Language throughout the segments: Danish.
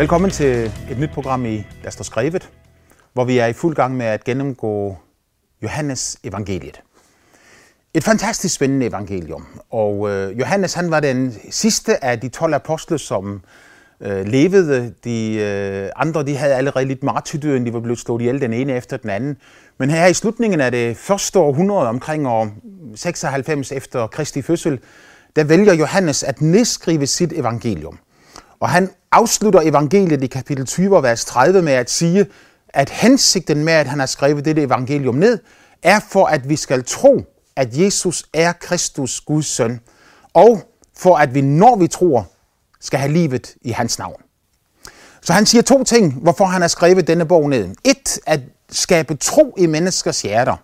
Velkommen til et nyt program i Der står skrevet, hvor vi er i fuld gang med at gennemgå Johannes evangeliet. Et fantastisk spændende evangelium. Og øh, Johannes han var den sidste af de 12 apostle, som øh, levede. De øh, andre de havde allerede lidt martyrdøden, de var blevet slået ihjel den ene efter den anden. Men her i slutningen af det første århundrede, omkring år 96 efter Kristi fødsel, der vælger Johannes at nedskrive sit evangelium. Og han afslutter evangeliet i kapitel 20, vers 30 med at sige, at hensigten med, at han har skrevet dette evangelium ned, er for, at vi skal tro, at Jesus er Kristus, Guds søn, og for at vi, når vi tror, skal have livet i hans navn. Så han siger to ting, hvorfor han har skrevet denne bog ned. Et, at skabe tro i menneskers hjerter,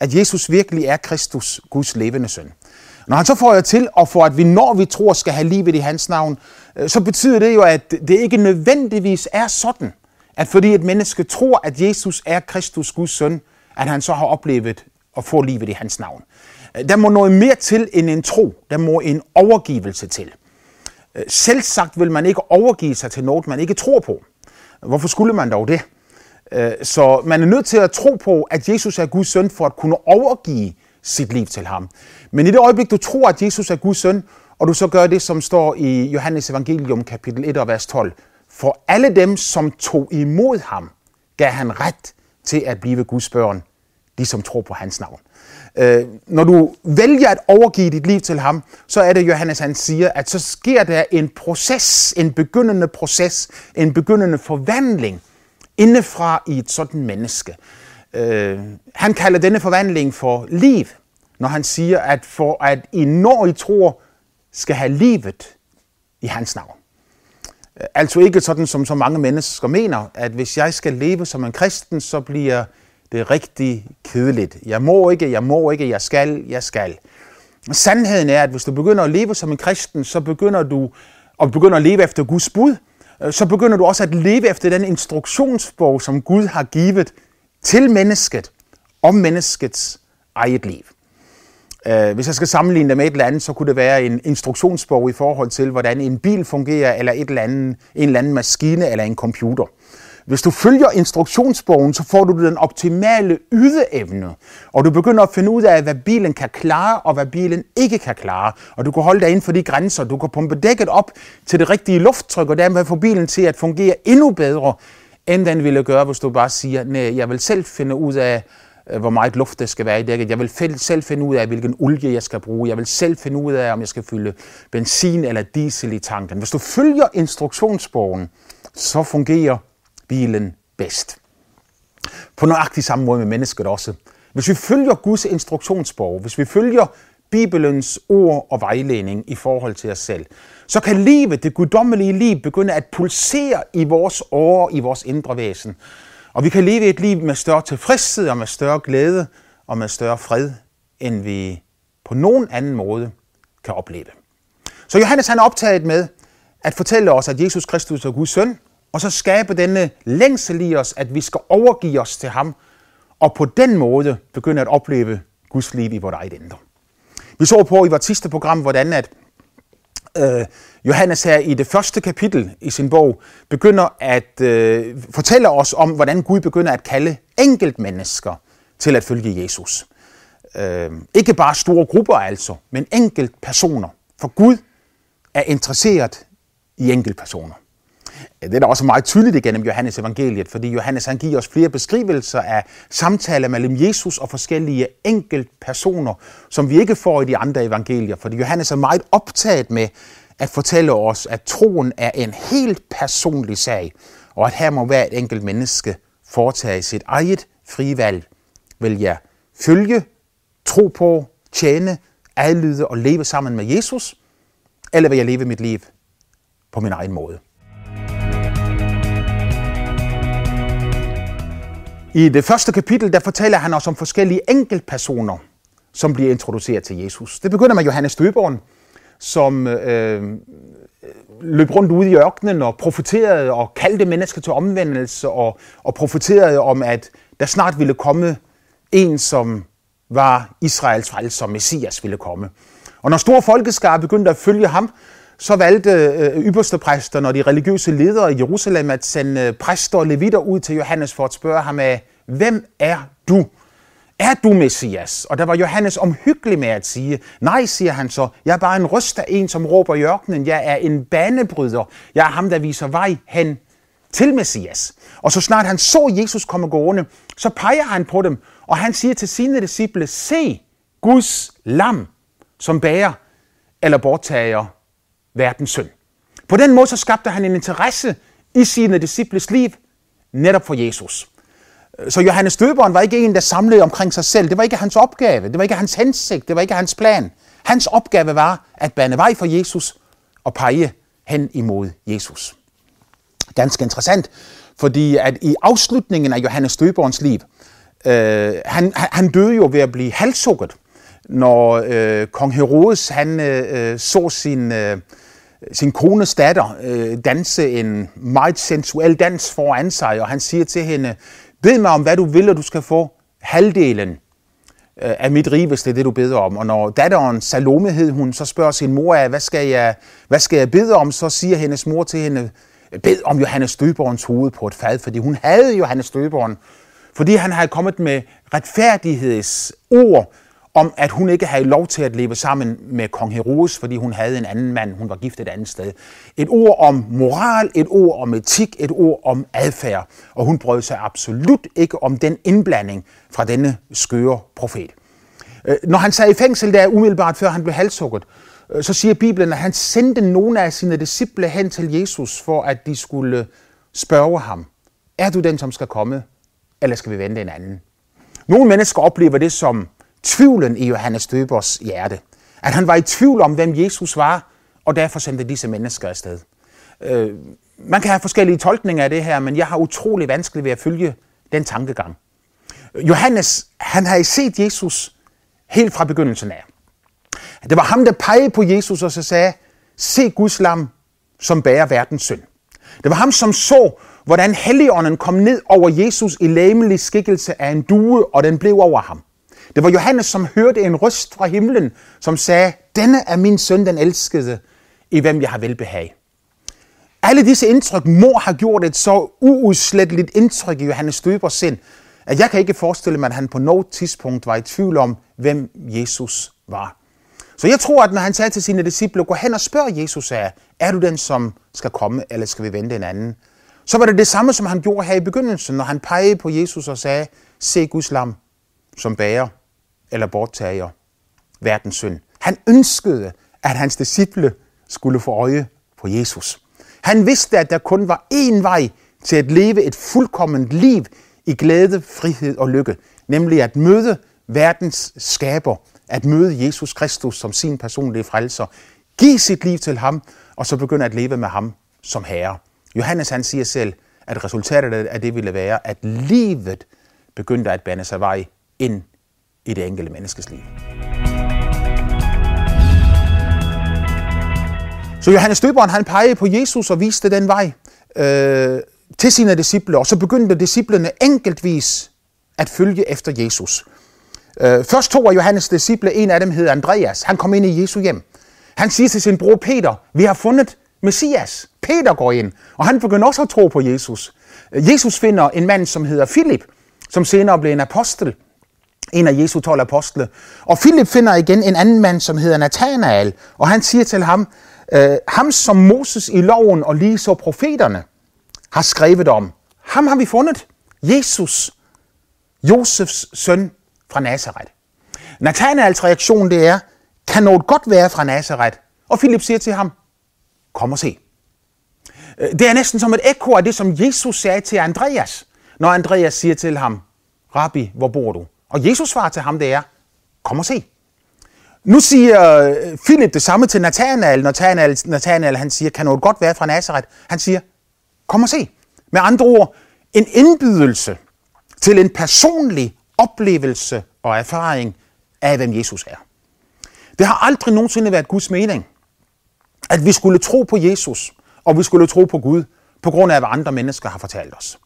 at Jesus virkelig er Kristus, Guds levende søn. Når han så får jeg til, og for at vi når vi tror skal have livet i hans navn, øh, så betyder det jo, at det ikke nødvendigvis er sådan, at fordi et menneske tror, at Jesus er Kristus, Guds søn, at han så har oplevet at få livet i hans navn. Øh, der må noget mere til end en tro. Der må en overgivelse til. Øh, selvsagt vil man ikke overgive sig til noget, man ikke tror på. Hvorfor skulle man dog det? Så man er nødt til at tro på, at Jesus er Guds søn, for at kunne overgive sit liv til ham. Men i det øjeblik, du tror, at Jesus er Guds søn, og du så gør det, som står i Johannes evangelium kapitel 1 og vers 12. For alle dem, som tog imod ham, gav han ret til at blive Guds børn, de som tror på hans navn. Øh, når du vælger at overgive dit liv til ham, så er det, Johannes han siger, at så sker der en proces, en begyndende proces, en begyndende forvandling indefra i et sådan menneske. Øh, han kalder denne forvandling for liv, når han siger, at for at I når I tror, skal have livet i hans navn. Øh, altså ikke sådan, som så mange mennesker mener, at hvis jeg skal leve som en kristen, så bliver det rigtig kedeligt. Jeg må ikke, jeg må ikke, jeg skal, jeg skal. Sandheden er, at hvis du begynder at leve som en kristen, så begynder du og begynder at leve efter Guds bud, øh, så begynder du også at leve efter den instruktionsbog, som Gud har givet til mennesket om menneskets eget liv. Øh, hvis jeg skal sammenligne det med et eller andet, så kunne det være en instruktionsbog i forhold til, hvordan en bil fungerer, eller et eller andet, en eller anden maskine eller en computer. Hvis du følger instruktionsbogen, så får du den optimale ydeevne, og du begynder at finde ud af, hvad bilen kan klare, og hvad bilen ikke kan klare. Og du kan holde dig inden for de grænser. Du kan pumpe dækket op til det rigtige lufttryk, og dermed få bilen til at fungere endnu bedre, end den ville gøre, hvis du bare siger, nej, jeg vil selv finde ud af, øh, hvor meget luft der skal være i dækket. Jeg vil selv finde ud af, hvilken olie jeg skal bruge. Jeg vil selv finde ud af, om jeg skal fylde benzin eller diesel i tanken. Hvis du følger instruktionsbogen, så fungerer bilen bedst. På nøjagtig samme måde med mennesket også. Hvis vi følger Guds instruktionsbog, hvis vi følger Bibelens ord og vejledning i forhold til os selv, så kan livet, det guddommelige liv, begynde at pulsere i vores åre, i vores indre væsen. Og vi kan leve et liv med større tilfredshed og med større glæde og med større fred, end vi på nogen anden måde kan opleve. Så Johannes han er optaget med at fortælle os, at Jesus Kristus er Guds søn, og så skabe denne længsel i os, at vi skal overgive os til ham, og på den måde begynde at opleve Guds liv i vores eget indre. Vi så på i vores sidste program, hvordan at øh, Johannes her i det første kapitel i sin bog begynder at øh, fortælle os om, hvordan Gud begynder at kalde enkelt mennesker til at følge Jesus. Øh, ikke bare store grupper altså, men enkelt personer. For Gud er interesseret i enkelt personer. Øh, det er da også meget tydeligt igennem Johannes evangeliet, fordi Johannes han giver os flere beskrivelser af samtaler mellem Jesus og forskellige enkelt personer, som vi ikke får i de andre evangelier, fordi Johannes er meget optaget med at fortælle os, at troen er en helt personlig sag, og at her må hver enkelt menneske foretage sit eget frivalg. Vil jeg følge, tro på, tjene, adlyde og leve sammen med Jesus, eller vil jeg leve mit liv på min egen måde? I det første kapitel, der fortæller han os om forskellige enkeltpersoner, som bliver introduceret til Jesus. Det begynder med Johannes Døberen, som øh, løb rundt ude i ørkenen og profeterede og kaldte mennesker til omvendelse og, og profeterede om, at der snart ville komme en, som var Israels frelser, Messias ville komme. Og når store folkeskare begyndte at følge ham, så valgte øh, ypperste og de religiøse ledere i Jerusalem at sende øh, præster og levitter ud til Johannes for at spørge ham af, hvem er du? Er du Messias? Og der var Johannes omhyggelig med at sige, nej, siger han så, jeg er bare en røst af en, som råber i ørkenen. Jeg er en banebryder. Jeg er ham, der viser vej hen til Messias. Og så snart han så Jesus komme gående, så peger han på dem, og han siger til sine disciple, se Guds lam, som bærer eller borttager verdens synd. På den måde så skabte han en interesse i sine disciples liv, netop for Jesus. Så Johannes Døberen var ikke en, der samlede omkring sig selv. Det var ikke hans opgave. Det var ikke hans hensigt. Det var ikke hans plan. Hans opgave var at bane vej for Jesus og pege hen imod Jesus. Ganske interessant, fordi at i afslutningen af Johannes Døberens liv, øh, han, han døde jo ved at blive halshugget, når øh, kong Herodes han øh, øh så sin, øh, sin kones datter øh, danse en meget sensuel dans foran sig, og han siger til hende, bed mig om, hvad du vil, og du skal få halvdelen øh, af mit rige, hvis det er det, du beder om. Og når datteren Salome hed hun, så spørger sin mor af, hvad skal jeg, hvad skal jeg bede om? Så siger hendes mor til hende, bed om Johannes Døberens hoved på et fad, fordi hun havde Johannes Døberen, fordi han havde kommet med retfærdighedsord om, at hun ikke havde lov til at leve sammen med kong Herodes, fordi hun havde en anden mand, hun var gift et andet sted. Et ord om moral, et ord om etik, et ord om adfærd, og hun brød sig absolut ikke om den indblanding fra denne skøre profet. Øh, når han sad i fængsel der umiddelbart før han blev halshugget, øh, så siger Bibelen, at han sendte nogle af sine disciple hen til Jesus, for at de skulle øh, spørge ham, er du den, som skal komme, eller skal vi vente en anden? Nogle mennesker oplever det som tvivlen i Johannes Døbers hjerte. At han var i tvivl om, hvem Jesus var, og derfor sendte disse mennesker afsted. Øh, man kan have forskellige tolkninger af det her, men jeg har utrolig vanskeligt ved at følge den tankegang. Johannes, han havde set Jesus helt fra begyndelsen af. Det var ham, der pegede på Jesus og så sagde, se Guds lam, som bærer verdens synd. Det var ham, som så, hvordan Helligånden kom ned over Jesus i læmelig skikkelse af en due, og den blev over ham. Det var Johannes, som hørte en røst fra himlen, som sagde, denne er min søn, den elskede, i hvem jeg har velbehag. Alle disse indtryk må have gjort et så uudsletteligt indtryk i Johannes Døbers sind, at jeg kan ikke forestille mig, at han på noget tidspunkt var i tvivl om, hvem Jesus var. Så jeg tror, at når han sagde til sine disciple, gå hen og spørg Jesus af, er du den, som skal komme, eller skal vi vente en anden? Så var det det samme, som han gjorde her i begyndelsen, når han pegede på Jesus og sagde, se Guds lam, som bærer eller borttager verdens synd. Han ønskede, at hans disciple skulle få øje på Jesus. Han vidste, at der kun var én vej til at leve et fuldkomment liv i glæde, frihed og lykke, nemlig at møde verdens skaber, at møde Jesus Kristus som sin personlige frelser, give sit liv til ham, og så begynde at leve med ham som herre. Johannes han siger selv, at resultatet af det ville være, at livet begyndte at bande sig vej ind i det enkelte menneskes liv. Så Johannes Døberen han pegede på Jesus og viste den vej øh, til sine disciple, og så begyndte disciplene enkeltvis at følge efter Jesus. Øh, først to af Johannes disciple, en af dem hed Andreas, han kom ind i Jesu hjem. Han siger til sin bror Peter, vi har fundet Messias. Peter går ind, og han begynder også at tro på Jesus. Øh, Jesus finder en mand, som hedder Filip, som senere blev en apostel en af Jesu 12 apostle. Og Philip finder igen en anden mand, som hedder Nathanael, og han siger til ham, øh, ham som Moses i loven og lige så profeterne har skrevet om, ham har vi fundet, Jesus, Josefs søn fra Nazareth. Nathanaels reaktion det er, kan noget godt være fra Nazareth? Og Philip siger til ham, kom og se. Øh, det er næsten som et ekko af det, som Jesus sagde til Andreas, når Andreas siger til ham, Rabbi, hvor bor du? Og Jesus svar til ham, det er, kom og se. Nu siger øh, Philip det samme til Nathanael. Nathanael, Nathanael han siger, kan noget godt være fra Nazareth? Han siger, kom og se. Med andre ord, en indbydelse til en personlig oplevelse og erfaring af, hvem Jesus er. Det har aldrig nogensinde været Guds mening, at vi skulle tro på Jesus, og vi skulle tro på Gud, på grund af, hvad andre mennesker har fortalt os.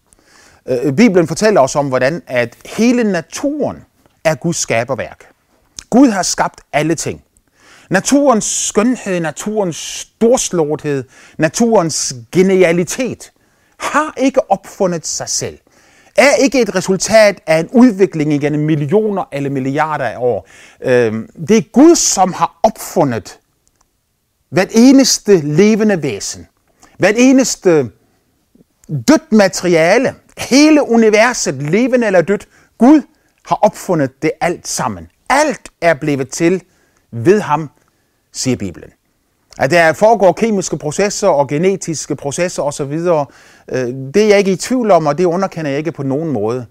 Øh, Bibelen fortæller os om, hvordan at hele naturen er Guds skaberværk. Gud har skabt alle ting. Naturens skønhed, naturens storslåthed, naturens genialitet har ikke opfundet sig selv. Er ikke et resultat af en udvikling igennem millioner eller milliarder af år. Øh, det er Gud, som har opfundet hvert eneste levende væsen. Hvert eneste dødt materiale. Hele universet, levende eller dødt. Gud har opfundet det alt sammen. Alt er blevet til ved ham, siger Bibelen. At der foregår kemiske processer og genetiske processer osv., øh, det er jeg ikke i tvivl om, og det underkender jeg ikke på nogen måde.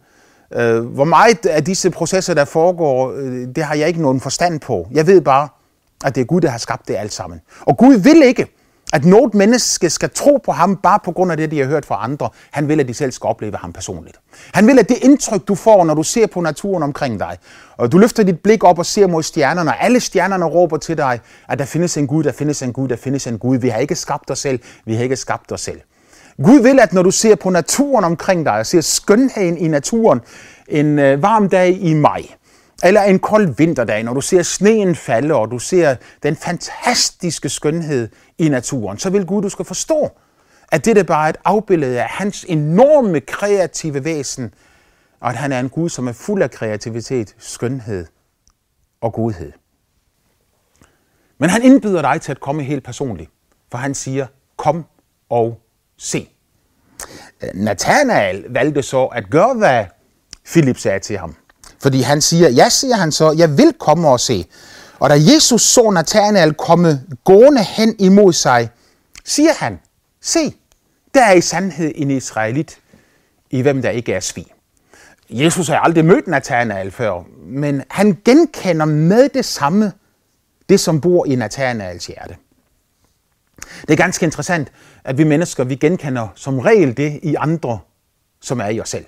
Øh, hvor meget af disse processer, der foregår, øh, det har jeg ikke nogen forstand på. Jeg ved bare, at det er Gud, der har skabt det alt sammen. Og Gud vil ikke, at noget menneske skal tro på ham bare på grund af det, de har hørt fra andre. Han vil, at de selv skal opleve ham personligt. Han vil, at det indtryk, du får, når du ser på naturen omkring dig, og du løfter dit blik op og ser mod stjernerne, og alle stjernerne råber til dig, at der findes en Gud, der findes en Gud, der findes en Gud. Vi har ikke skabt os selv, vi har ikke skabt os selv. Gud vil, at når du ser på naturen omkring dig, og ser skønheden i naturen, en øh, varm dag i maj, eller en kold vinterdag, når du ser sneen falde, og du ser den fantastiske skønhed i naturen, så vil Gud, du skal forstå, at det er bare et afbillede af hans enorme kreative væsen, og at han er en Gud, som er fuld af kreativitet, skønhed og godhed. Men han indbyder dig til at komme helt personligt, for han siger, kom og se. Nathanael valgte så at gøre, hvad Philip sagde til ham. Fordi han siger, ja, siger han så, jeg vil komme og se. Og da Jesus så Nathanael komme gående hen imod sig, siger han, se, der er i sandhed en israelit, i hvem der ikke er svig. Jesus har aldrig mødt Nathanael før, men han genkender med det samme det, som bor i Nathanaels hjerte. Det er ganske interessant, at vi mennesker, vi genkender som regel det i andre, som er i os selv.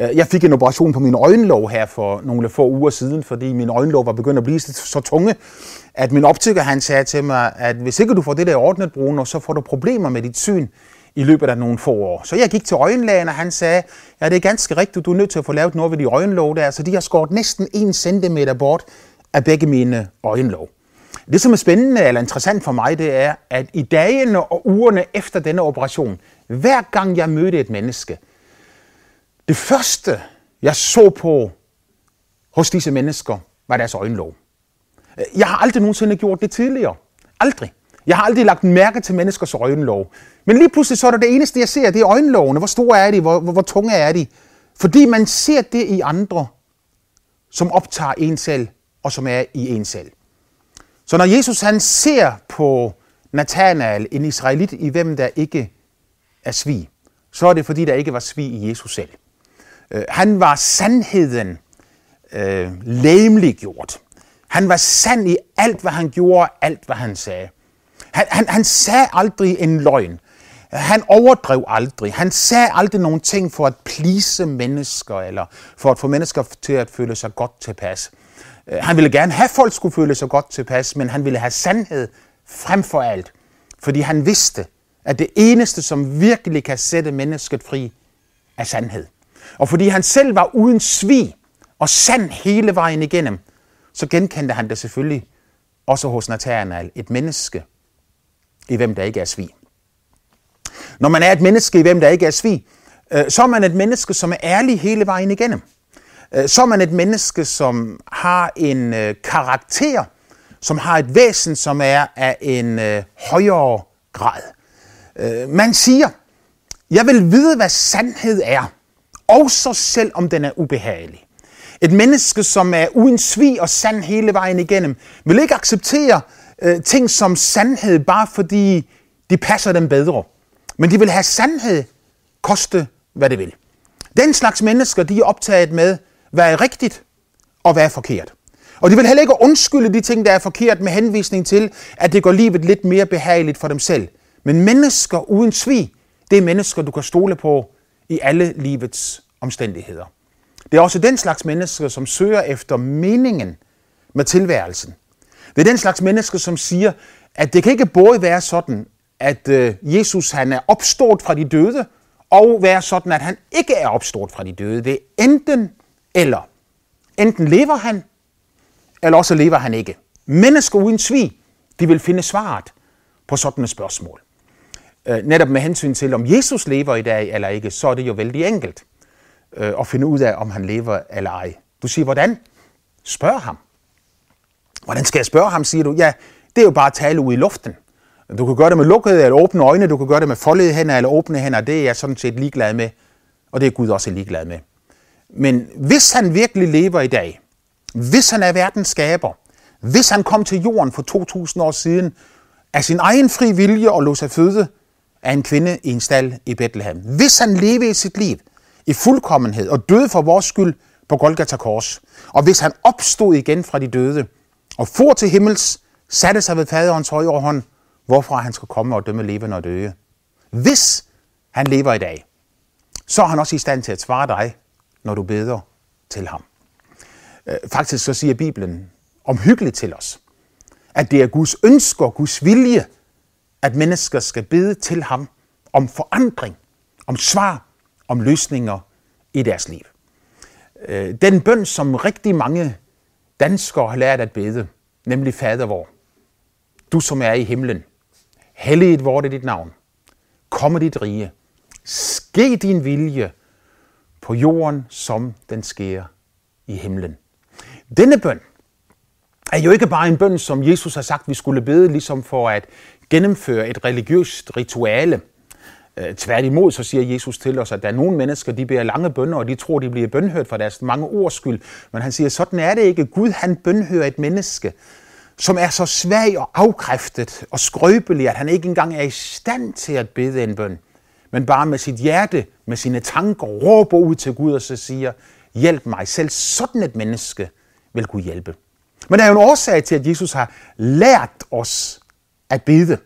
Øh, jeg fik en operation på min øjenlåg her for nogle få uger siden, fordi min øjenlåg var begyndt at blive så tunge, at min optiker han sagde til mig, at hvis ikke du får det der ordnet, Bruno, så får du problemer med dit syn i løbet af nogle få år. Så jeg gik til øjenlægen, og han sagde, ja, det er ganske rigtigt, du er nødt til at få lavet noget ved de øjenlåg der, så de har skåret næsten 1 cm bort af begge mine øjenlåg. Det, som er spændende eller interessant for mig, det er, at i dagene og ugerne efter denne operation, hver gang jeg mødte et menneske, det første, jeg så på hos disse mennesker, var deres øjenlåg. Jeg har aldrig nogensinde gjort det tidligere. Aldrig. Jeg har aldrig lagt mærke til menneskers øjenlåg. Men lige pludselig så er det det eneste, jeg ser, det er øjenlågene. Hvor store er de? Hvor, hvor, hvor tunge er de? Fordi man ser det i andre, som optager en selv, og som er i en selv. Så når Jesus han ser på Nathanael, en israelit, i hvem der ikke er svig, så er det fordi, der ikke var svig i Jesus selv. Øh, han var sandheden øh, læmeliggjort. Han var sand i alt, hvad han gjorde, alt, hvad han sagde. Han, han, han sagde aldrig en løgn. Han overdrev aldrig. Han sagde aldrig nogen ting for at plise mennesker, eller for at få mennesker til at føle sig godt tilpas. Øh, han ville gerne have, at folk skulle føle sig godt tilpas, men han ville have sandhed frem for alt. Fordi han vidste, at det eneste, som virkelig kan sætte mennesket fri, er sandhed. Og fordi han selv var uden svig og sand hele vejen igennem, så genkendte han det selvfølgelig også hos Nathanael, et menneske, i hvem der ikke er svig. Når man er et menneske, i hvem der ikke er svig, øh, så er man et menneske, som er ærlig hele vejen igennem. Øh, så er man et menneske, som har en øh, karakter, som har et væsen, som er af en højere grad. Man siger, jeg vil vide, hvad sandhed er, også selv om den er ubehagelig. Et menneske, som er uden svig og sand hele vejen igennem, vil ikke acceptere øh, ting som sandhed, bare fordi de passer dem bedre. Men de vil have sandhed, koste hvad det vil. Den slags mennesker, de er optaget med, hvad er rigtigt og hvad er forkert. Og de vil heller ikke undskylde de ting, der er forkert med henvisning til, at det går livet lidt mere behageligt for dem selv. Men mennesker uden svig, det er mennesker, du kan stole på i alle livets omstændigheder. Det er også den slags mennesker, som søger efter meningen med tilværelsen. Det er den slags mennesker, som siger, at det kan ikke både være sådan, at øh, Jesus han er opstået fra de døde, og være sådan, at han ikke er opstået fra de døde. Det er enten eller. Enten lever han, eller også lever han ikke. Mennesker uden svig, de vil finde svaret på sådan et spørgsmål. Øh, netop med hensyn til, om Jesus lever i dag eller ikke, så er det jo vældig enkelt øh, at finde ud af, om han lever eller ej. Du siger, hvordan? Spørg ham. Hvordan skal jeg spørge ham, siger du? Ja, det er jo bare at tale ud i luften. Du kan gøre det med lukkede eller åbne øjne, du kan gøre det med foldede hænder eller åbne hænder, det er jeg sådan set ligeglad med, og det er Gud også ligeglad med. Men hvis han virkelig lever i dag, hvis han er verdens skaber, hvis han kom til jorden for 2000 år siden af sin egen fri vilje og lå sig føde af en kvinde i en stald i Bethlehem, hvis han levede sit liv i fuldkommenhed og døde for vores skyld på Golgata Kors, og hvis han opstod igen fra de døde og for til himmels, satte sig ved faderens højre hånd, hvorfra han skal komme og dømme levende og døde. Hvis han lever i dag, så er han også i stand til at svare dig, når du beder til ham. Øh, faktisk så siger Bibelen omhyggeligt til os, at det er Guds ønske og Guds vilje, at mennesker skal bede til ham om forandring, om svar, om løsninger i deres liv. Øh, den bøn, som rigtig mange danskere har lært at bede, nemlig Fader vor, du som er i himlen, helliget vort det dit navn, komme dit rige, ske din vilje på jorden, som den sker i himlen. Denne bøn er jo ikke bare en bøn, som Jesus har sagt, vi skulle bede, ligesom for at gennemføre et religiøst rituale. Øh, tværtimod så siger Jesus til os, at der er nogle mennesker, de beder lange bønder, og de tror, de bliver bønhørt for deres mange ords skyld. Men han siger, sådan er det ikke. Gud, han bønhører et menneske, som er så svag og afkræftet og skrøbelig, at han ikke engang er i stand til at bede en bøn, men bare med sit hjerte, med sine tanker, råber ud til Gud og så siger, hjælp mig. Selv sådan et menneske vil kunne hjælpe. Men der er jo en årsag til, at Jesus har lært os at bede.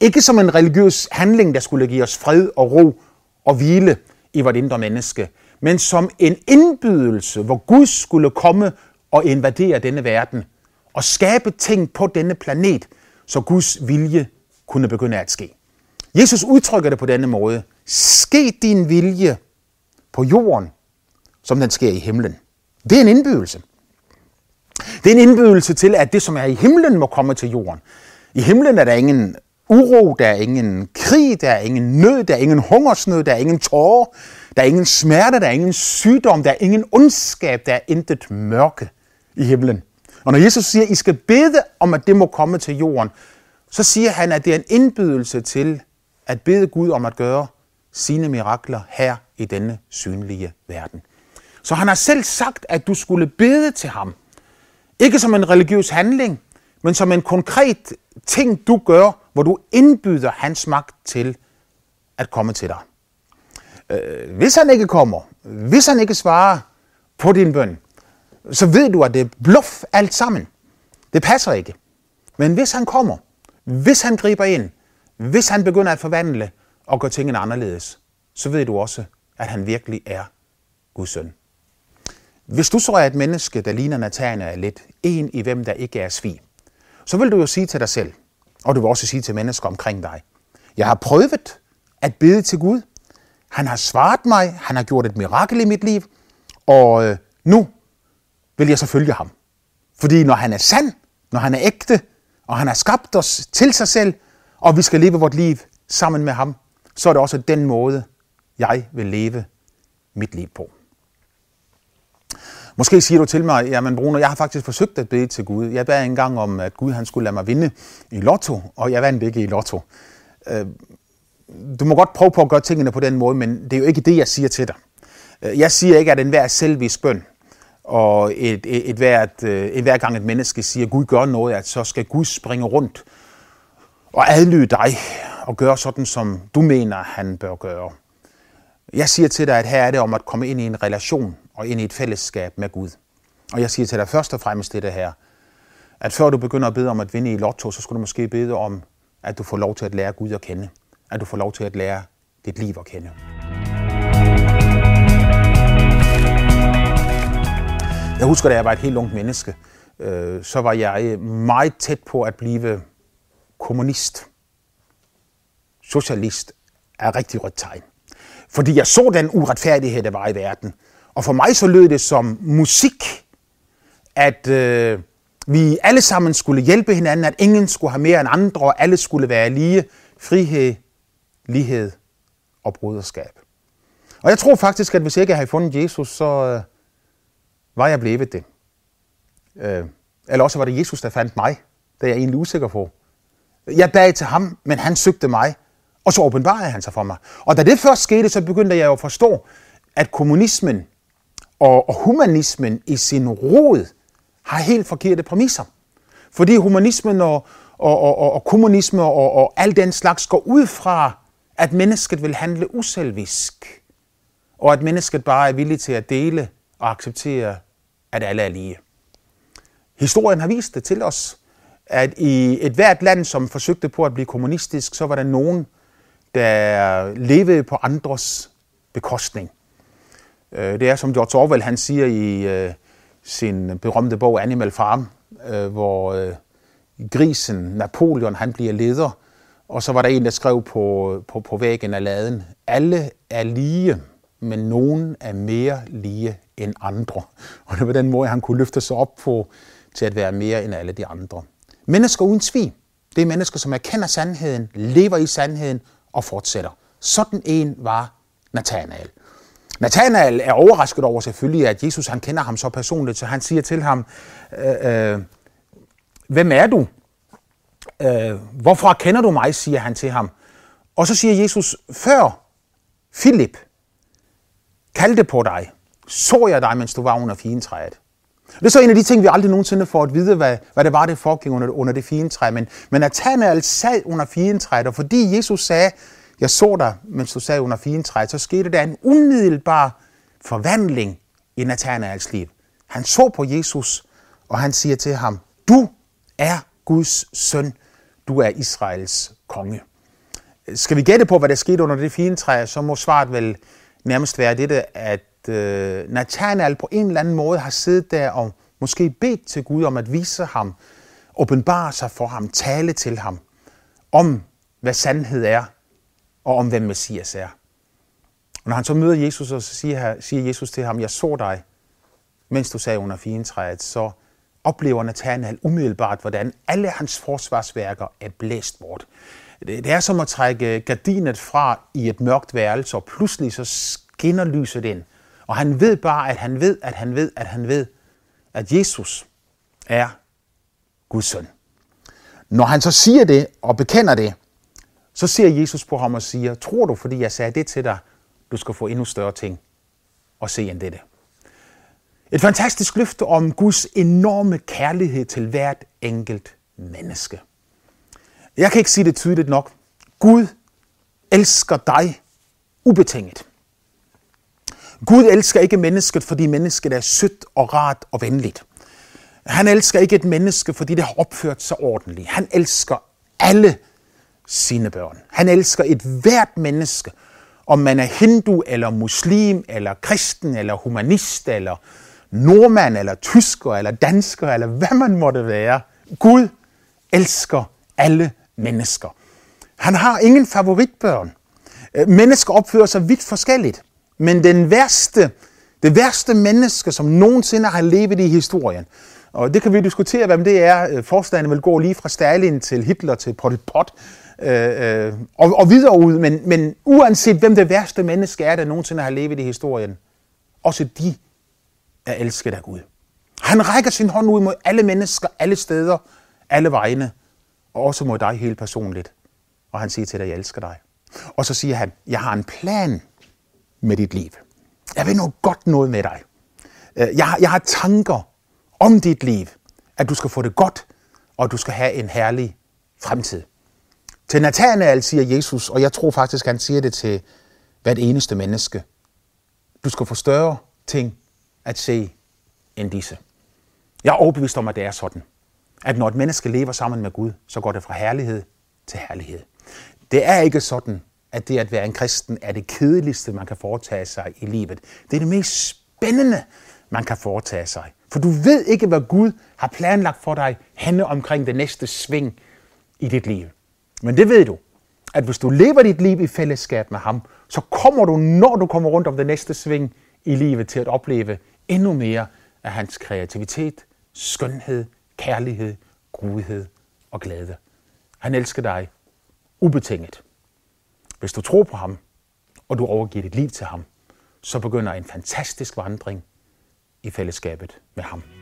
Ikke som en religiøs handling, der skulle give os fred og ro og hvile i vores indre menneske, men som en indbydelse, hvor Gud skulle komme og invadere denne verden og skabe ting på denne planet, så Guds vilje kunne begynde at ske. Jesus udtrykker det på denne måde. Ske din vilje på jorden, som den sker i himlen. Det er en indbydelse. Det er en indbydelse til, at det, som er i himlen, må komme til jorden. I himlen er der ingen uro, der er ingen krig, der er ingen nød, der er ingen hungersnød, der er ingen tårer, der er ingen smerte, der er ingen sygdom, der er ingen ondskab, der er intet mørke i himlen. Og når Jesus siger, at I skal bede om, at det må komme til jorden, så siger han, at det er en indbydelse til at bede Gud om at gøre sine mirakler her i denne synlige verden. Så han har selv sagt, at du skulle bede til ham. Ikke som en religiøs handling, men som en konkret ting, du gør, hvor du indbyder hans magt til at komme til dig. Øh, hvis han ikke kommer, hvis han ikke svarer på din bøn, så ved du, at det er bluff alt sammen. Det passer ikke. Men hvis han kommer, hvis han griber ind, hvis han begynder at forvandle og gøre tingene anderledes, så ved du også, at han virkelig er Guds søn. Hvis du så er et menneske, der ligner Nathanael lidt, en i hvem der ikke er svig, så vil du jo sige til dig selv, og du vil også sige til mennesker omkring dig, jeg har prøvet at bede til Gud, han har svaret mig, han har gjort et mirakel i mit liv, og øh, nu vil jeg så følge ham. Fordi når han er sand, når han er ægte, og han har skabt os til sig selv, og vi skal leve vort liv sammen med ham, så er det også den måde, jeg vil leve mit liv på. Måske siger du til mig, jamen Bruno, jeg har faktisk forsøgt at bede til Gud. Jeg bad engang om, at Gud han skulle lade mig vinde i lotto, og jeg vandt ikke i lotto. Øh, du må godt prøve på at gøre tingene på den måde, men det er jo ikke det, jeg siger til dig. Øh, jeg siger ikke, at enhver selvvis bøn, og et, et, et, hvert, øh, et hver gang et menneske siger, at Gud gør noget, at så skal Gud springe rundt og adlyde dig og gøre sådan, som du mener, han bør gøre. Jeg siger til dig, at her er det om at komme ind i en relation og ind i et fællesskab med Gud. Og jeg siger til dig først og fremmest det her, at før du begynder at bede om at vinde i lotto, så skulle du måske bede om, at du får lov til at lære Gud at kende. At du får lov til at lære dit liv at kende. Jeg husker, da jeg var et helt ungt menneske, øh, så var jeg meget tæt på at blive kommunist. Socialist er rigtig rødt tegn. Fordi jeg så den uretfærdighed, der var i verden. Og for mig så lød det som musik, at, øh, vi alle sammen skulle hjælpe hinanden, at ingen skulle have mere end andre, og alle skulle være lige. Frihed, lighed og broderskab. Og jeg tror faktisk, at hvis jeg ikke havde fundet Jesus, så øh, var jeg blevet det. Øh, eller også var det Jesus, der fandt mig. Det er jeg egentlig usikker på. Jeg bad til ham, men han søgte mig, og så åbenbarede han sig for mig. Og da det først skete, så begyndte jeg jo at forstå, at kommunismen og og humanismen i sin rod har helt forkerte præmisser. Fordi humanismen og, og, og, og, og kommunisme og, og al den slags går ud fra, at mennesket vil handle uselvisk, og at mennesket bare er villig til at dele og acceptere, at alle er lige. Historien har vist det til os, at i et hvert land, som forsøgte på at blive kommunistisk, så var der nogen, der levede på andres bekostning. Øh, det er som George Orwell han siger i øh, sin berømte bog Animal Farm, øh, hvor øh, grisen Napoleon han bliver leder, og så var der en, der skrev på, på, på væggen af laden, alle er lige, men nogen er mere lige end andre. Og det var den måde, han kunne løfte sig op på til at være mere end alle de andre. Mennesker uden svig, det er mennesker, som erkender sandheden, lever i sandheden og fortsætter. Sådan en var Nathanael. Nathanael er overrasket over selvfølgelig, at Jesus han kender ham så personligt, så han siger til ham, øh, øh, hvem er du? Øh, hvorfor kender du mig, siger han til ham. Og så siger Jesus, før Philip kaldte på dig, så jeg dig, mens du var under fintræet. Det er så en af de ting, vi aldrig nogensinde får at vide, hvad, hvad det var, det foregik under, under det fintræ. Men, men Nathanael sad under fintræet, og fordi Jesus sagde, jeg så dig, mens du sad under fintræet, så skete der en umiddelbar forvandling i Nathanaels liv. Han så på Jesus, og han siger til ham, du er Guds søn, du er Israels konge. Skal vi gætte på, hvad der skete under det fintræ, så må svaret vel nærmest være dette, at øh, Nathanael på en eller anden måde har siddet der og måske bedt til Gud om at vise ham, åbenbare sig for ham, tale til ham om, hvad sandhed er, og om hvem Messias er. Og når han så møder Jesus, og så siger, siger Jesus til ham, jeg så dig, mens du sad under fintræet, så oplever Nathanael umiddelbart, hvordan alle hans forsvarsværker er blæst bort. Det er som at trække gardinet fra i et mørkt værelse, og pludselig så skinner lyset ind. Og han ved bare, at han ved, at han ved, at han ved, at Jesus er Guds søn. Når han så siger det og bekender det, så ser Jesus på ham og siger, tror du, fordi jeg sagde det til dig, du skal få endnu større ting at se end dette. Et fantastisk løfte om Guds enorme kærlighed til hvert enkelt menneske. Jeg kan ikke sige det tydeligt nok. Gud elsker dig ubetinget. Gud elsker ikke mennesket, fordi mennesket er sødt og rart og venligt. Han elsker ikke et menneske, fordi det har opført sig ordentligt. Han elsker alle sine børn. Han elsker et hvert menneske, om man er hindu eller muslim eller kristen eller humanist eller nordmand eller tysker eller dansker eller hvad man måtte være. Gud elsker alle mennesker. Han har ingen favoritbørn. Øh, mennesker opfører sig vidt forskelligt. Men den værste, det værste menneske, som nogensinde har levet i historien, og det kan vi diskutere, hvem det er. Øh, forstanden vil gå lige fra Stalin til Hitler til Pol Pot øh, øh, og, og videre ud. Men, men uanset hvem det værste menneske er, der nogensinde har levet i historien, også de er elsket af Gud. Han rækker sin hånd ud mod alle mennesker, alle steder, alle vegne, og også mod dig helt personligt. Og han siger til dig, jeg elsker dig. Og så siger han, jeg har en plan med dit liv. Jeg vil noget godt noget med dig. Øh, jeg har, jeg har tanker om dit liv, at du skal få det godt, og du skal have en herlig fremtid. Til Nathanael siger Jesus, og jeg tror faktisk, han siger det til hvert eneste menneske. Du skal få større ting at se end disse. Jeg er overbevist om, at det er sådan. At når et menneske lever sammen med Gud, så går det fra herlighed til herlighed. Det er ikke sådan, at det at være en kristen er det kedeligste, man kan foretage sig i livet. Det er det mest spændende, man kan foretage sig. For du ved ikke, hvad Gud har planlagt for dig henne omkring det næste sving i dit liv. Men det ved du, at hvis du lever dit liv i fællesskab med ham, så kommer du, når du kommer rundt om det næste sving i livet, til at opleve endnu mere af hans kreativitet, skønhed, kærlighed, godhed og glæde. Han elsker dig ubetinget. Hvis du tror på ham, og du overgiver dit liv til ham, så begynder en fantastisk vandring i fællesskabet med ham.